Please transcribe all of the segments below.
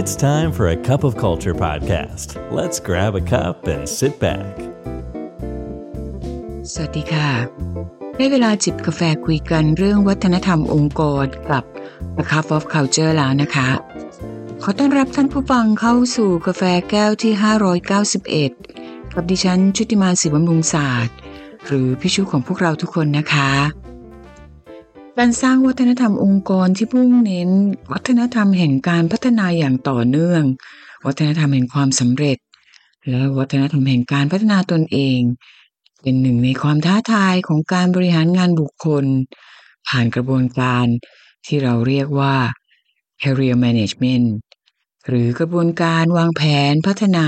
It's time for a cup of culture podcast. Let's grab a cup and sit back. สวัสดีค่ะ ได้เวลาจิบกาแฟคุยกันเรื่องวัฒนธรรมองค์กรกับ A Cup of Culture แล้วนะคะ ขอต้อนรับท่านผู้ฟังเข้าสู่กาแฟแก้วที่ 591 กับดิฉันชุติมาศิบำรุงศาสตร์ หรือพี่ชูของพวกเราทุกคนนะคะ การสร้างวัฒนธรรมองค์กรที่พุ่งเน้น วัฒนธรรมแห่งการพัฒนาอย่างต่อเนื่อง วัฒนธรรมแห่งความสำเร็จ และวัฒนธรรมแห่งการพัฒนาตนเอง เป็นหนึ่งในความท้าทายของการบริหารงานบุคคล ผ่านกระบวนการที่เราเรียกว่า career management หรือกระบวนการวางแผนพัฒนา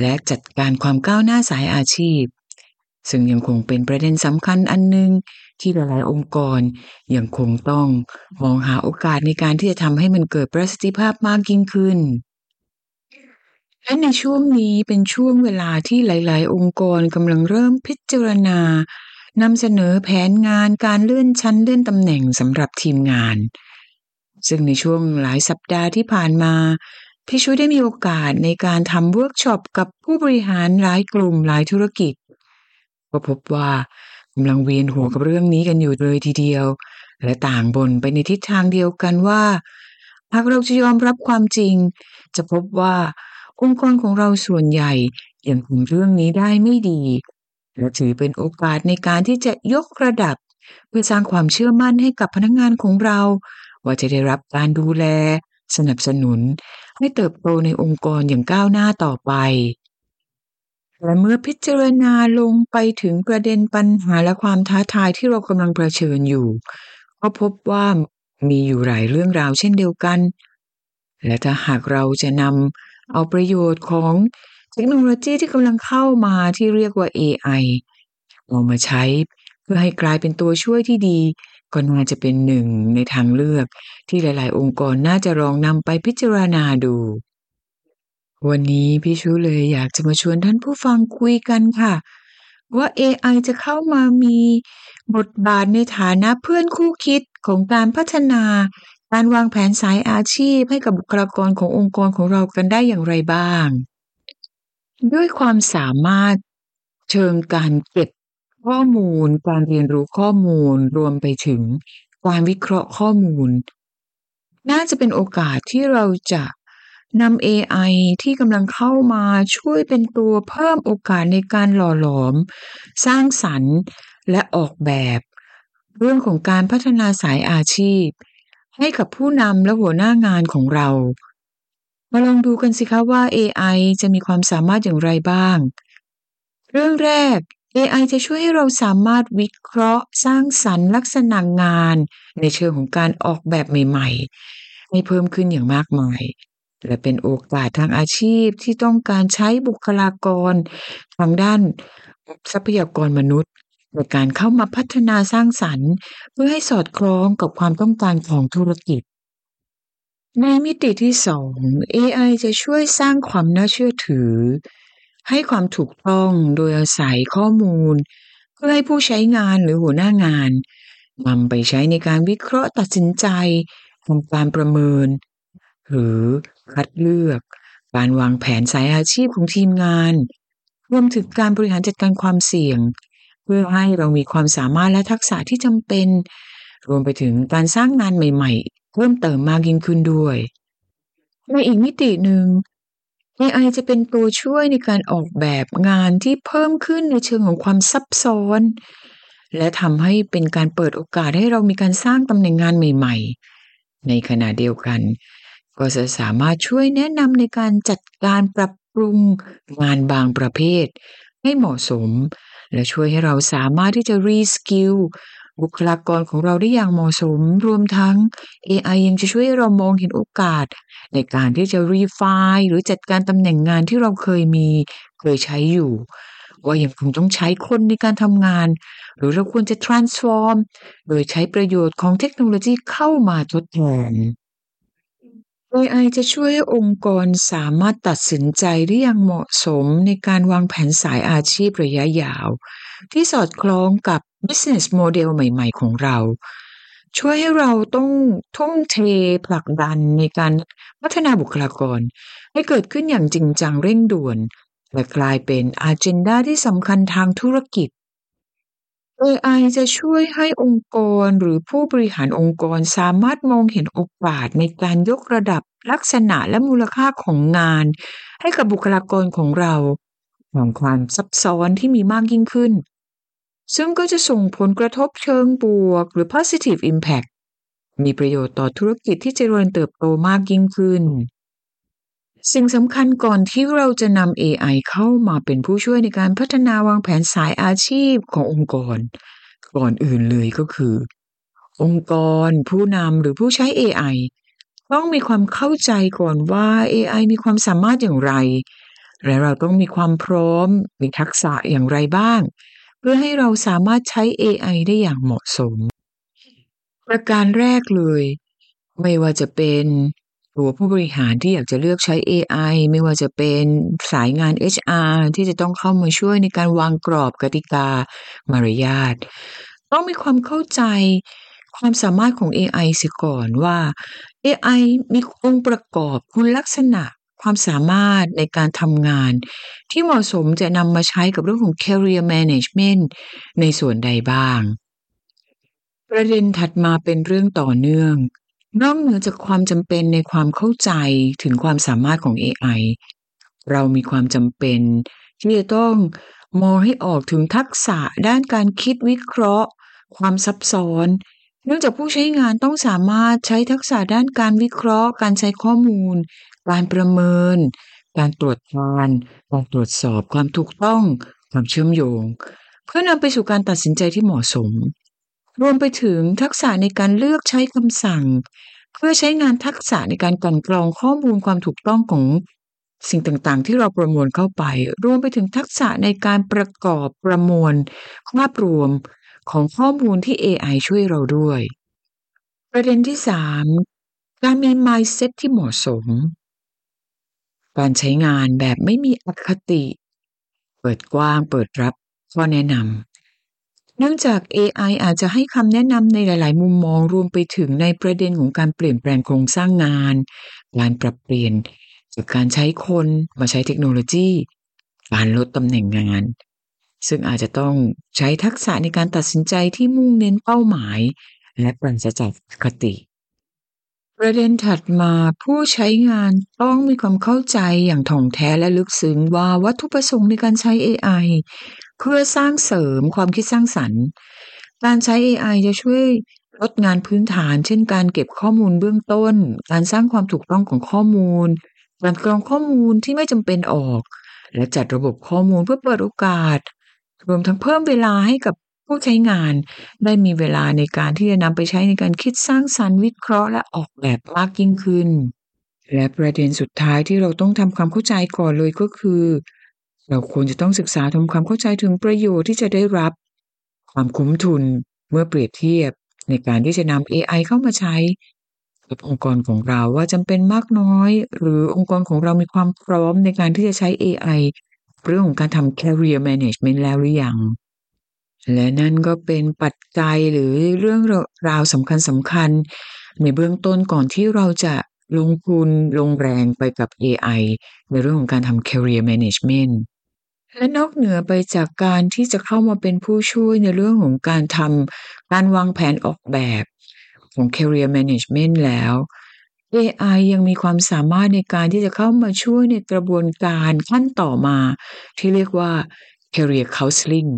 และจัดการความก้าวหน้าสายอาชีพ ซึ่งยังคงเป็นประเด็นสำคัญอันหนึ่งที่หลายๆองค์กรยังคงต้องมองหาโอกาสในการที่จะทำให้มันเกิดประสิทธิภาพมากยิ่งขึ้น และในช่วงนี้เป็นช่วงเวลาที่หลาย ๆ องค์กรกำลังเริ่มพิจารณานำเสนอแผนงานการเลื่อนชั้นเลื่อนตำแหน่งสำหรับทีมงาน ซึ่งในช่วงหลายสัปดาห์ที่ผ่านมาพี่ช่วยได้มีโอกาสในการทำเวิร์กช็อปกับผู้บริหารหลายกลุ่มหลายธุรกิจ ก็พบว่ากำลังเวียนหัวกับเรื่องนี้กันอยู่เลยทีเดียว และต่างบ่นไปในทิศทางเดียวกันว่าหากเราจะยอมรับความจริง จะพบว่าองค์กรของเราส่วนใหญ่ยังคุมเรื่องนี้ได้ไม่ดี และถือเป็นโอกาสในการที่จะยกระดับ เพื่อสร้างความเชื่อมั่นให้กับพนักงานของเรา ว่าจะได้รับการดูแล สนับสนุน ให้เติบโตในองค์กรอย่างก้าวหน้าต่อไป และเมื่อพิจารณาลงไปถึงประเด็นปัญหาและความท้าทายที่เรากำลังเผชิญอยู่ ก็พบว่ามีอยู่หลายเรื่องราวเช่นเดียวกัน และถ้าหากเราจะนำเอาประโยชน์ของเทคโนโลยีที่กำลังเข้ามาที่เรียกว่า AI เอามาใช้เพื่อให้กลายเป็นตัวช่วยที่ดี ก็น่าจะเป็นหนึ่งในทางเลือกที่หลาย ๆ องค์กรน่าจะลองนำไปพิจารณาดู วันนี้พี่ชูเลยอยากจะมาชวนท่านผู้ฟังคุยกันค่ะ ว่า AI จะเข้ามามีบทบาทในฐานะเพื่อนคู่คิดของการพัฒนา การวางแผนสายอาชีพให้กับบุคลากรขององค์กรของเรากันได้อย่างไรบ้าง ด้วยความสามารถเชิงการเก็บข้อมูล การเรียนรู้ข้อมูลรวมไปถึงการวิเคราะห์ข้อมูล น่าจะเป็นโอกาสที่เราจะ นำ AI ที่กำลังเข้ามาช่วยเป็นตัวเพิ่มโอกาสในการหล่อหลอม สร้างสรรค์และออกแบบ เรื่องของการพัฒนาสายอาชีพ ให้กับผู้นำและหัวหน้างานของเรา มาลองดูกันสิคะว่า AI จะมีความสามารถอย่างไรบ้าง เรื่องแรก AI จะช่วยให้เราสามารถวิเคราะห์ สร้างสรรค์ลักษณะงาน ในเชิงของการออกแบบใหม่ ๆ ให้เพิ่มขึ้นอย่างมากมาย และเป็นโอกาสทางอาชีพที่ต้องการใช้บุคลากร ทางด้านทรัพยากรมนุษย์ในการเข้ามาพัฒนาสร้างสรรค์ เพื่อให้สอดคล้องกับความต้องการของธุรกิจ ในมิติที่สอง AI จะช่วยสร้างความน่าเชื่อถือ ให้ความถูกต้องโดยอาศัยข้อมูล เพื่อให้ผู้ใช้งานหรือหัวหน้างานนำไปใช้ในการวิเคราะห์ตัดสินใจทำการประเมิน หรือ คัดเลือก การวางแผนสายอาชีพของทีมงาน รวมถึงการบริหารจัดการความเสี่ยง เพื่อให้เรามีความสามารถและทักษะที่จำเป็น รวมไปถึงการสร้างงานใหม่ๆ เพิ่มเติมมากยิ่งขึ้นด้วย ในอีกมิติหนึ่ง AI จะเป็นตัวช่วยในการออกแบบงานที่เพิ่มขึ้นในเชิงของความซับซ้อน และทำให้เป็นการเปิดโอกาสให้เรามีการสร้างตำแหน่งงานใหม่ ๆ ในขณะเดียวกัน ก็จะสามารถช่วยแนะนำในการจัดการปรับปรุงงานบางประเภท ให้เหมาะสม และช่วยให้เราสามารถที่จะ reskill บุคลากรของเราได้อย่างเหมาะสม รวมทั้ง AI ยังจะช่วยให้เรามองเห็นโอกาส ในการที่จะ refine หรือจัดการตำแหน่งงานที่เราเคยมีเคยใช้อยู่ ว่ายังคงต้องใช้คนในการทำงาน หรือเราควรจะ transform โดยใช้ประโยชน์ของเทคโนโลยีเข้ามาทดแทน AI จะช่วยให้องค์กรสามารถตัดสินใจได้อย่างเหมาะสมในการวางแผนสายอาชีพระยะยาว ที่สอดคล้องกับ business model ใหม่ ๆ ของเรา ช่วยให้เราต้องทุ่มเทผลักดันในการพัฒนาบุคลากร ให้เกิดขึ้นอย่างจริงจังเร่งด่วน และกลายเป็นอาเจนดาที่สำคัญทางธุรกิจ AI จะช่วยให้องค์กรหรือผู้บริหารองค์กรสามารถมองเห็นโอกาสในการยกระดับลักษณะและมูลค่าของงาน ให้กับบุคลากรของเราของความซับซ้อนที่มีมากยิ่งขึ้น ซึ่งก็จะส่งผลกระทบเชิงบวก หรือ positive impact มีประโยชน์ต่อธุรกิจที่เจริญเติบโตมากยิ่งขึ้น สิ่งสำคัญก่อนที่เราจะนำ AI เข้ามาเป็นผู้ช่วยในการพัฒนาวางแผนสายอาชีพขององค์กร ก่อนอื่นเลยก็คือ องค์กรผู้นำหรือผู้ใช้ AI ต้องมีความเข้าใจก่อนว่า AI มีความสามารถอย่างไร และเราต้องมีความพร้อม มีทักษะอย่างไรบ้าง เพื่อให้เราสามารถใช้ AI ได้อย่างเหมาะสม ประการแรกเลย ไม่ว่าจะเป็น ตัวผู้บริหารที่อยากจะเลือกใช้ AI ไม่ว่าจะเป็นสายงาน HR ที่จะต้องเข้ามาช่วยในการวางกรอบกติกามารยาท ต้องมีความเข้าใจความสามารถของ AI เสียก่อนว่า AI มีองค์ประกอบคุณลักษณะความสามารถในการทำงาน ที่เหมาะสมจะนำมาใช้กับเรื่องของ career management ในส่วนใดบ้าง ประเด็นถัดมาเป็นเรื่องต่อเนื่อง นอกเหนือจากความจำเป็นในความเข้าใจถึงความสามารถของ AI เรามีความจำเป็น ที่จะต้องมองให้ออกถึงทักษะด้านการคิดวิเคราะห์ ความซับซ้อน เนื่องจากผู้ใช้งานต้องสามารถใช้ทักษะด้านการวิเคราะห์ การใช้ข้อมูล การประเมิน การตรวจทานการตรวจสอบความถูกต้อง ความเชื่อมโยง เพื่อนำไปสู่การตัดสินใจที่เหมาะสม รวมไปถึงทักษะในการเลือกใช้คำสั่ง เพื่อใช้งานทักษะในการกลั่นกรองข้อมูลความถูกต้องของสิ่งต่างๆ ที่เราประมวลเข้าไป รวมไปถึงทักษะในการประกอบประมวลภาพรวมของข้อมูลที่ AI ช่วยเราด้วย ประเด็นที่ 3 การมี mindset ที่เหมาะสม การใช้งานแบบไม่มีอคติ เปิดกว้างเปิดรับข้อแนะนำ เนื่องจาก AI อาจจะให้คำแนะนำในหลาย ๆ มุมมองรวมไปถึงในประเด็นของการเปลี่ยนแปลงโครงสร้างงาน การปรับเปลี่ยนจากการใช้คนมาใช้เทคโนโลยี การลดตำแหน่งงาน ซึ่งอาจจะต้องใช้ทักษะในการตัดสินใจที่มุ่งเน้นเป้าหมาย และปราศจากคติ ประเด็นถัดมาผู้ใช้งานต้องมีความเข้าใจอย่างถ่องแท้และลึกซึ้งว่าวัตถุประสงค์ในการใช้ AI เพื่อสร้างเสริมความคิดสร้างสรรค์ การใช้ AI จะช่วยลดงานพื้นฐาน เช่น การเก็บข้อมูลเบื้องต้น การสร้างความถูกต้องของข้อมูล การกรองข้อมูลที่ไม่จำเป็นออก และจัดระบบข้อมูลเพื่อเปิดโอกาส รวมทั้งเพิ่มเวลาให้กับผู้ใช้งานได้มีเวลาในการที่จะนำไปใช้ในการคิดสร้างสรรค์วิเคราะห์และออกแบบมากยิ่งขึ้น และประเด็นสุดท้ายที่เราต้องทำความเข้าใจก่อนเลยก็คือ เราควรจะต้องศึกษาทำความเข้าใจถึงประโยชน์ที่จะได้รับ ความคุ้มทุนเมื่อเปรียบเทียบในการที่จะนำ AI เข้ามาใช้กับองค์กรของเราว่าจำเป็นมากน้อย หรือองค์กรของเรามีความพร้อมในการที่จะใช้ AI เรื่องของการทำ career management แล้วหรือยัง และนั่นก็เป็นปัจจัยหรือเรื่องราวสำคัญสำคัญ ในเบื้องต้นก่อนที่เราจะลงทุนลงแรงไปกับ AI ในเรื่องของการทำ career management และนอกเหนือไปจากการที่จะเข้ามาเป็นผู้ช่วยในเรื่องของการทำการวางแผนออกแบบของ career management แล้ว AI ยังมีความสามารถในการที่จะเข้ามาช่วยในกระบวนการขั้นต่อมา ที่เรียกว่า career counseling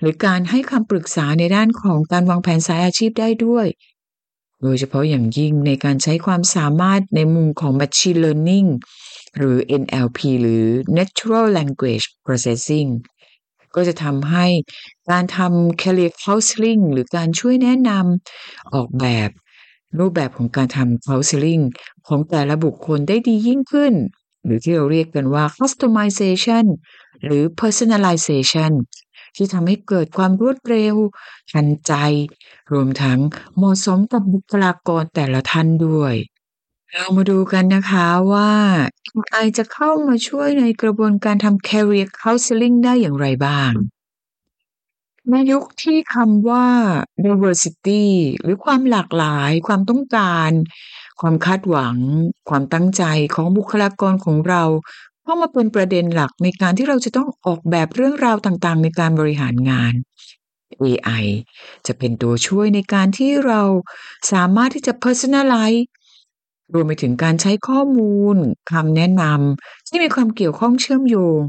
หรือการให้คำปรึกษาในด้านของการวางแผนสายอาชีพได้ด้วย โดยเฉพาะอย่างยิ่งในการใช้ความสามารถในมุมของ machine learning หรือ NLP หรือ Natural Language Processing ก็จะทำให้การทำ career counseling หรือการช่วยแนะนำออกแบบรูปแบบของการทำ counseling ของแต่ละบุคคลได้ดียิ่งขึ้น หรือที่เราเรียกกันว่า customization หรือ personalization ที่ทำให้เกิดความรวดเร็ว ทันใจ รวมทั้งเหมาะสมกับบุคลากรแต่ละท่านด้วย เรามาดูกันนะคะว่า AI จะเข้ามาช่วยในกระบวนการทำ career counseling ได้อย่างไรบ้าง ในยุคที่คำว่า diversity หรือความหลากหลาย ความต้องการ ความคาดหวัง ความตั้งใจของบุคลากรของเราเข้ามาเป็นประเด็นหลักในการที่เราจะต้องออกแบบเรื่องราวต่างๆ ในการบริหารงาน AI จะเป็นตัวช่วยในการที่เราสามารถที่จะ personalize รวมไปถึงการใช้ข้อมูลคำแนะนำที่มีความเกี่ยวข้องเชื่อมโยง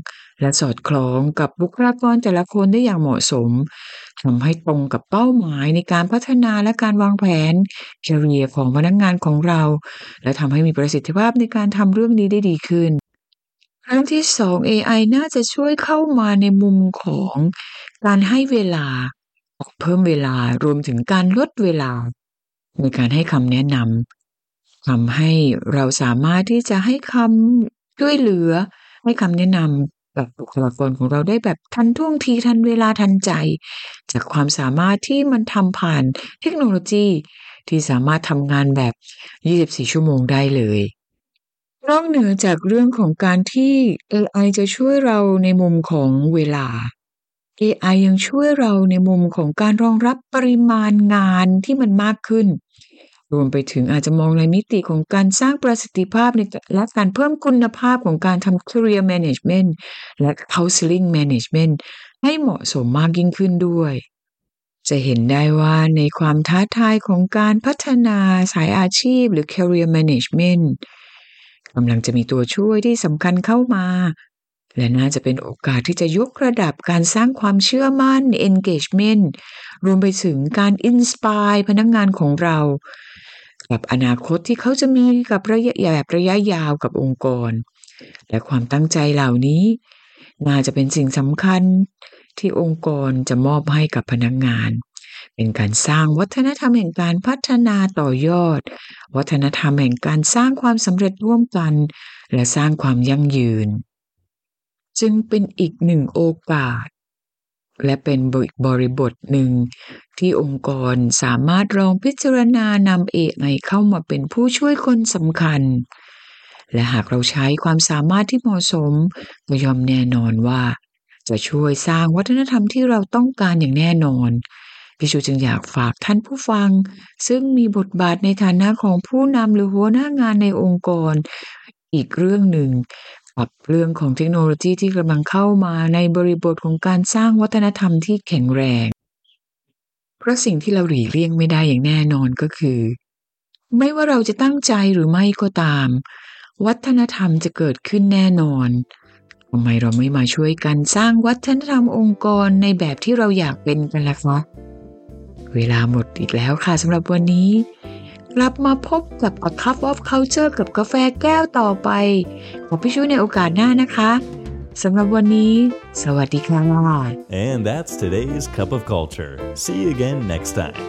และสอดคล้องกับบุคลากรแต่ละคนได้อย่างเหมาะสมทำให้ตรงกับเป้าหมายในการพัฒนาและการวางแผน career ของพนักงงานของเรา และทำให้มีประสิทธิภาพในการทำเรื่องนี้ได้ดีขึ้นครั้งที่สอง AI น่าจะช่วยเข้ามาในมุมของการให้เวลา เพิ่มเวลารวมถึงการลดเวลาในการให้คำแนะนำ ทำให้เราสามารถที่จะให้คำช่วยเหลือ ให้คำแนะนำกับบุคลากรของเราได้แบบทันท่วงทีทันเวลาทันใจ จากความสามารถที่มันทำผ่านเทคโนโลยี ที่สามารถทำงานแบบ 24 ชั่วโมงได้เลยนอกเหนือจากเรื่องของการที่ AI จะช่วยเราในมุมของเวลา AI ยังช่วยเราในมุมของการรองรับปริมาณงานที่มันมากขึ้น รวมไปถึงอาจจะมองในมิติของการสร้างประสิทธิภาพในและการเพิ่มคุณภาพของการทำ career management และ counseling management ให้เหมาะสมมากยิ่งขึ้นด้วย จะเห็นได้ว่าในความท้าทายของการพัฒนาสายอาชีพหรือ career management กำลังจะมีตัวช่วยที่สำคัญเข้ามา และน่าจะเป็นโอกาสที่จะยกระดับการสร้างความเชื่อมั่น engagement รวมไปถึงการ inspire พนักงงานของเรา กับอนาคตที่เขาจะมีกับระยะแบบระยะยาวกับองค์กร และความตั้งใจเหล่านี้ น่าจะเป็นสิ่งสำคัญที่องค์กรจะมอบให้กับพนักงงาน เป็นการสร้างวัฒนธรรมแห่งการพัฒนาต่อยอด วัฒนธรรมแห่งการสร้างความสำเร็จร่วมกัน และสร้างความยั่งยืน จึงเป็นอีกหนึ่งโอกาส และเป็นบริบทหนึ่ง ที่องค์กรสามารถลองพิจารณานำ AI เข้ามาเป็นผู้ช่วยคนสำคัญ และหากเราใช้ความสามารถที่เหมาะสมก็ยอมแน่นอนว่า จะช่วยสร้างวัฒนธรรมที่เราต้องการอย่างแน่นอนพี่ชูจึงอยากฝากท่านผู้ฟัง ซึ่งมีบทบาทในฐานะของผู้นำหรือหัวหน้างานในองค์กร อีกเรื่องหนึ่ง กับเรื่องของเทคโนโลยีที่กำลังเข้ามาในบริบทของการสร้างวัฒนธรรมที่แข็งแรง เพราะสิ่งที่เราหลีกเลี่ยงไม่ได้อย่างแน่นอนก็คือ ไม่ว่าเราจะตั้งใจหรือไม่ก็ตาม วัฒนธรรมจะเกิดขึ้นแน่นอนทำไมเราไม่มาช่วยกันสร้างวัฒนธรรมองค์กรในแบบที่เราอยากเป็นกันล่ะคะเวลาหมดอีกแล้วค่ะสำหรับวันนี้ กลับมาพบกับ A Cup of Culture กับกาแฟแก้วต่อไป ขอพี่ชูในโอกาสหน้านะคะสำหรับวันนี้ สวัสดีค่ะ And that's today's Cup of Culture. See you again next time.